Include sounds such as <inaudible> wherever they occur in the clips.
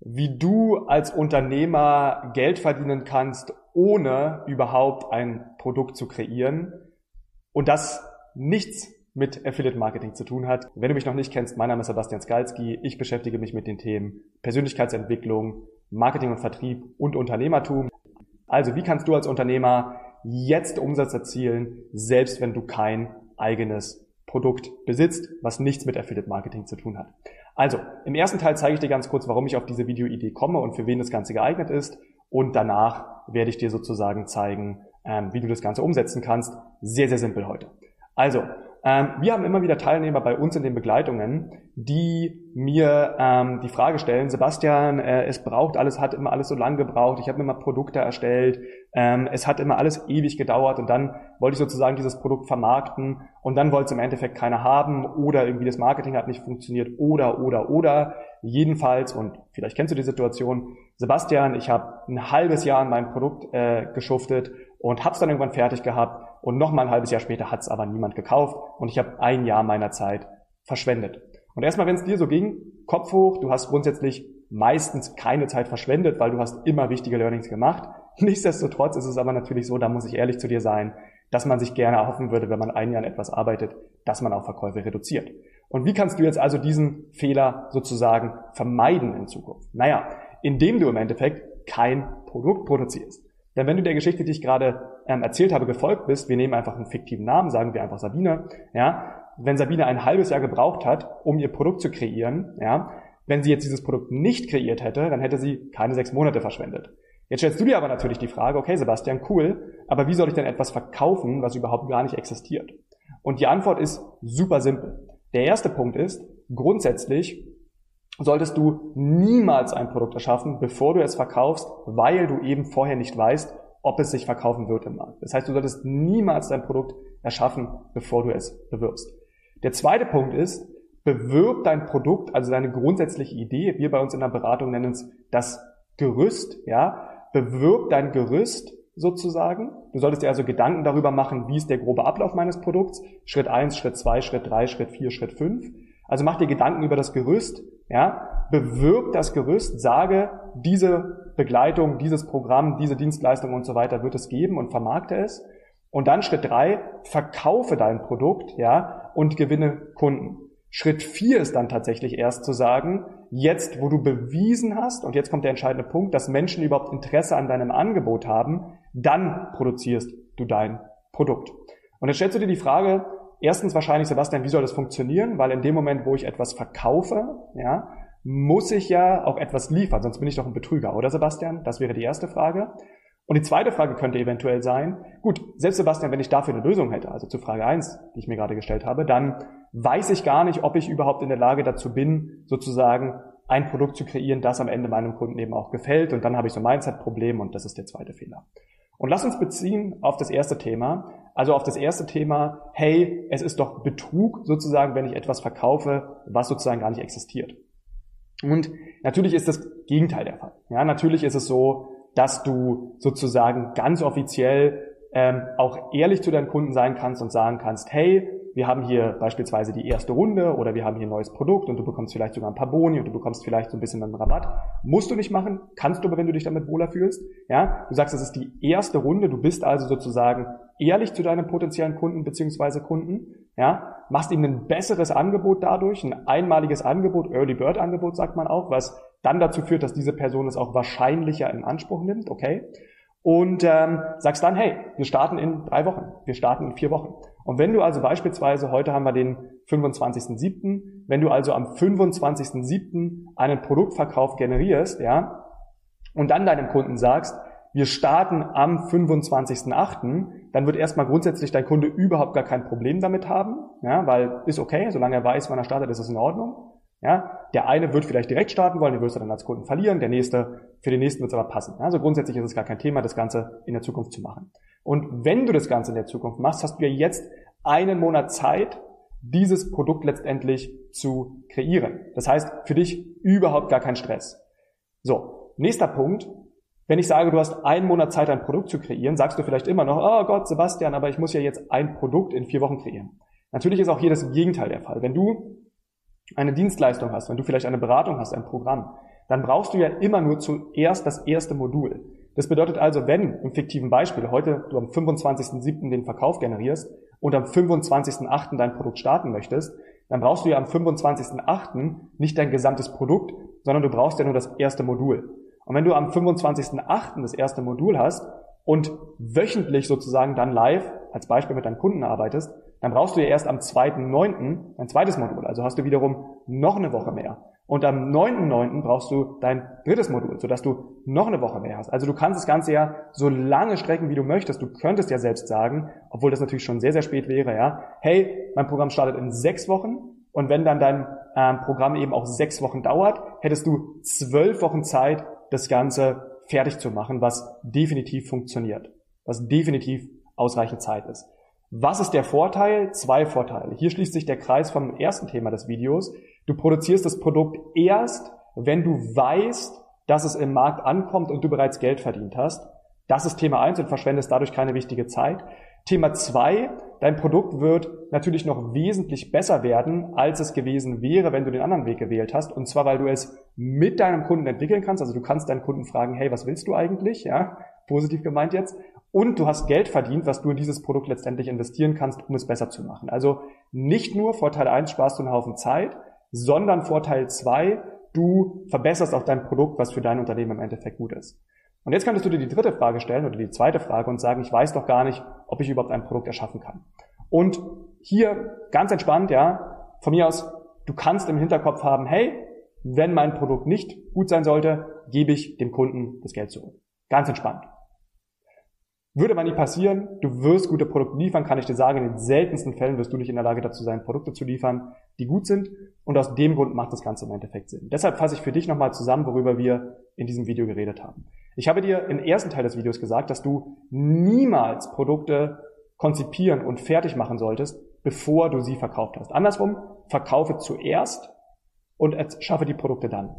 wie du als Unternehmer Geld verdienen kannst, ohne überhaupt ein Produkt zu kreieren und das nichts mit Affiliate Marketing zu tun hat. Wenn du mich noch nicht kennst, mein Name ist Sebastian Skalski. Ich beschäftige mich mit den Themen Persönlichkeitsentwicklung, Marketing und Vertrieb und Unternehmertum. Also, wie kannst du als Unternehmer jetzt Umsatz erzielen, selbst wenn du kein eigenes Produkt besitzt, was nichts mit Affiliate Marketing zu tun hat. Also, im ersten Teil zeige ich dir ganz kurz, warum ich auf diese Videoidee komme und für wen das Ganze geeignet ist. Und danach werde ich dir sozusagen zeigen, ähm, wie du das Ganze umsetzen kannst. Sehr, sehr simpel heute. Also, wir haben immer wieder Teilnehmer bei uns in den Begleitungen, die mir ähm, die Frage stellen, Sebastian, äh, es braucht alles, hat immer alles so lang gebraucht, ich habe immer Produkte erstellt, ähm, es hat immer alles ewig gedauert und dann wollte ich sozusagen dieses Produkt vermarkten und dann wollte es im Endeffekt keiner haben oder irgendwie das Marketing hat nicht funktioniert oder, oder, oder. Jedenfalls, und vielleicht kennst du die Situation, Sebastian, ich habe ein halbes Jahr an meinem Produkt äh, geschuftet und habe es dann irgendwann fertig gehabt und nochmal ein halbes Jahr später hat es aber niemand gekauft und ich habe ein Jahr meiner Zeit verschwendet. Und erstmal, wenn es dir so ging, Kopf hoch, du hast grundsätzlich meistens keine Zeit verschwendet, weil du hast immer wichtige Learnings gemacht. <laughs> Nichtsdestotrotz ist es aber natürlich so, da muss ich ehrlich zu dir sein, dass man sich gerne erhoffen würde, wenn man ein Jahr an etwas arbeitet, dass man auch Verkäufe reduziert. Und wie kannst du jetzt also diesen Fehler sozusagen vermeiden in Zukunft? Naja, indem du im Endeffekt kein Produkt produzierst. Denn wenn du der Geschichte, die ich gerade ähm, erzählt habe, gefolgt bist, wir nehmen einfach einen fiktiven Namen, sagen wir einfach Sabine, ja, wenn Sabine ein halbes Jahr gebraucht hat, um ihr Produkt zu kreieren, ja, wenn sie jetzt dieses Produkt nicht kreiert hätte, dann hätte sie keine sechs Monate verschwendet. Jetzt stellst du dir aber natürlich die Frage, okay, Sebastian, cool, aber wie soll ich denn etwas verkaufen, was überhaupt gar nicht existiert? Und die Antwort ist super simpel. Der erste Punkt ist, grundsätzlich solltest du niemals ein Produkt erschaffen, bevor du es verkaufst, weil du eben vorher nicht weißt, ob es sich verkaufen wird im Markt. Das heißt, du solltest niemals dein Produkt erschaffen, bevor du es bewirbst. Der zweite Punkt ist, bewirb dein Produkt, also deine grundsätzliche Idee, wir bei uns in der Beratung nennen es das Gerüst, ja, bewirb dein Gerüst sozusagen. Du solltest dir also Gedanken darüber machen, wie ist der grobe Ablauf meines Produkts. Schritt eins, Schritt zwei, Schritt drei, Schritt vier, Schritt fünf. Also mach dir Gedanken über das Gerüst, ja, bewirb das Gerüst, sage, diese Begleitung, dieses Programm, diese Dienstleistung und so weiter wird es geben und vermarkte es. Und dann Schritt drei, verkaufe dein Produkt, ja, und gewinne Kunden. Schritt vier ist dann tatsächlich erst zu sagen, jetzt, wo du bewiesen hast, und jetzt kommt der entscheidende Punkt, dass Menschen überhaupt Interesse an deinem Angebot haben, dann produzierst du dein Produkt. Und jetzt stellst du dir die Frage, erstens wahrscheinlich, Sebastian, wie soll das funktionieren? Weil in dem Moment, wo ich etwas verkaufe, ja, muss ich ja auch etwas liefern, sonst bin ich doch ein Betrüger, oder Sebastian? Das wäre die erste Frage. Und die zweite Frage könnte eventuell sein, gut, selbst Sebastian, wenn ich dafür eine Lösung hätte, also zu Frage eins, die ich mir gerade gestellt habe, dann weiß ich gar nicht, ob ich überhaupt in der Lage dazu bin, sozusagen ein Produkt zu kreieren, das am Ende meinem Kunden eben auch gefällt. Und dann habe ich so ein Mindset-Problem und das ist der zweite Fehler. Und lass uns beziehen auf das erste Thema, also auf das erste Thema, hey, es ist doch Betrug sozusagen, wenn ich etwas verkaufe, was sozusagen gar nicht existiert. Und natürlich ist das Gegenteil der Fall. Ja, natürlich ist es so, dass du sozusagen ganz offiziell ähm, auch ehrlich zu deinen Kunden sein kannst und sagen kannst, hey, wir haben hier beispielsweise die erste Runde oder wir haben hier ein neues Produkt und du bekommst vielleicht sogar ein paar Boni und du bekommst vielleicht so ein bisschen einen Rabatt. Musst du nicht machen, kannst du aber, wenn du dich damit wohler fühlst. Ja, du sagst, es ist die erste Runde, du bist also sozusagen ehrlich zu deinem potenziellen Kunden beziehungsweise Kunden. Ja, machst ihm ein besseres Angebot dadurch, ein einmaliges Angebot, Early Bird Angebot sagt man auch, was dann dazu führt, dass diese Person es auch wahrscheinlicher in Anspruch nimmt, okay? Und ähm, sagst dann, hey, wir starten in drei Wochen, wir starten in vier Wochen. Und wenn du also beispielsweise, heute haben wir den 25.07., wenn du also am 25.07. einen Produktverkauf generierst, ja, und dann deinem Kunden sagst, wir starten am 25.08., dann wird erstmal grundsätzlich dein Kunde überhaupt gar kein Problem damit haben, ja, weil ist okay, solange er weiß, wann er startet, ist es in Ordnung. Ja, der eine wird vielleicht direkt starten wollen, den wirst du dann als Kunden verlieren, der nächste, für den nächsten wird es aber passen. Also grundsätzlich ist es gar kein Thema, das Ganze in der Zukunft zu machen. Und wenn du das Ganze in der Zukunft machst, hast du ja jetzt einen Monat Zeit, dieses Produkt letztendlich zu kreieren. Das heißt, für dich überhaupt gar kein Stress. So, nächster Punkt. Wenn ich sage, du hast einen Monat Zeit, ein Produkt zu kreieren, sagst du vielleicht immer noch, oh Gott, Sebastian, aber ich muss ja jetzt ein Produkt in vier Wochen kreieren. Natürlich ist auch hier das Gegenteil der Fall. Wenn du eine Dienstleistung hast, wenn du vielleicht eine Beratung hast, ein Programm, dann brauchst du ja immer nur zuerst das erste Modul. Das bedeutet also, wenn im fiktiven Beispiel heute du am 25.07. den Verkauf generierst und am 25.08. dein Produkt starten möchtest, dann brauchst du ja am 25.08. nicht dein gesamtes Produkt, sondern du brauchst ja nur das erste Modul. Und wenn du am 25.08. das erste Modul hast und wöchentlich sozusagen dann live als Beispiel mit deinem Kunden arbeitest, dann brauchst du ja erst am 2.9. ein zweites Modul. Also hast du wiederum noch eine Woche mehr. Und am 9.9. brauchst du dein drittes Modul, sodass du noch eine Woche mehr hast. Also du kannst das Ganze ja so lange strecken, wie du möchtest. Du könntest ja selbst sagen, obwohl das natürlich schon sehr, sehr spät wäre, ja, hey, mein Programm startet in sechs Wochen und wenn dann dein ähm, Programm eben auch sechs Wochen dauert, hättest du zwölf Wochen Zeit, das Ganze fertig zu machen, was definitiv funktioniert, was definitiv ausreichend Zeit ist. Was ist der Vorteil? Zwei Vorteile. Hier schließt sich der Kreis vom ersten Thema des Videos. Du produzierst das Produkt erst, wenn du weißt, dass es im Markt ankommt und du bereits Geld verdient hast. Das ist Thema eins und verschwendest dadurch keine wichtige Zeit. Thema zwei: dein Produkt wird natürlich noch wesentlich besser werden, als es gewesen wäre, wenn du den anderen Weg gewählt hast. Und zwar, weil du es mit deinem Kunden entwickeln kannst. Also du kannst deinen Kunden fragen, hey, was willst du eigentlich? Ja, positiv gemeint jetzt. Und du hast Geld verdient, was du in dieses Produkt letztendlich investieren kannst, um es besser zu machen. Also nicht nur Vorteil eins sparst du einen Haufen Zeit, sondern Vorteil zwei du verbesserst auch dein Produkt, was für dein Unternehmen im Endeffekt gut ist. Und jetzt könntest du dir die dritte Frage stellen oder die zweite Frage und sagen, ich weiß doch gar nicht, ob ich überhaupt ein Produkt erschaffen kann. Und hier ganz entspannt, ja, von mir aus, du kannst im Hinterkopf haben, hey, wenn mein Produkt nicht gut sein sollte, gebe ich dem Kunden das Geld zurück. Ganz entspannt. Würde aber nie passieren, du wirst gute Produkte liefern, kann ich dir sagen, in den seltensten Fällen wirst du nicht in der Lage dazu sein, Produkte zu liefern, die gut sind. Und aus dem Grund macht das Ganze im Endeffekt Sinn. Deshalb fasse ich für dich nochmal zusammen, worüber wir in diesem Video geredet haben. Ich habe dir im ersten Teil des Videos gesagt, dass du niemals Produkte konzipieren und fertig machen solltest, bevor du sie verkauft hast. Andersrum, verkaufe zuerst und schaffe die Produkte dann.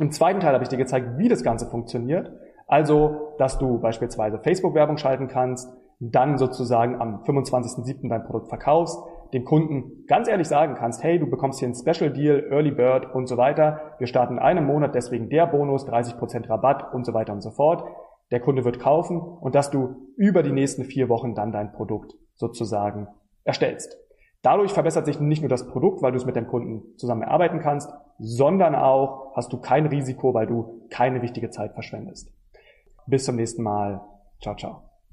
Im zweiten Teil habe ich dir gezeigt, wie das Ganze funktioniert also, dass du beispielsweise Facebook-Werbung schalten kannst, dann sozusagen am 25.07. dein Produkt verkaufst, dem Kunden ganz ehrlich sagen kannst, hey, du bekommst hier ein Special Deal, Early Bird und so weiter. Wir starten in einem Monat, deswegen der Bonus, 30% Rabatt und so weiter und so fort. Der Kunde wird kaufen und dass du über die nächsten vier Wochen dann dein Produkt sozusagen erstellst. Dadurch verbessert sich nicht nur das Produkt, weil du es mit dem Kunden zusammen erarbeiten kannst, sondern auch hast du kein Risiko, weil du keine wichtige Zeit verschwendest. Bis zum nächsten Mal. Ciao, ciao.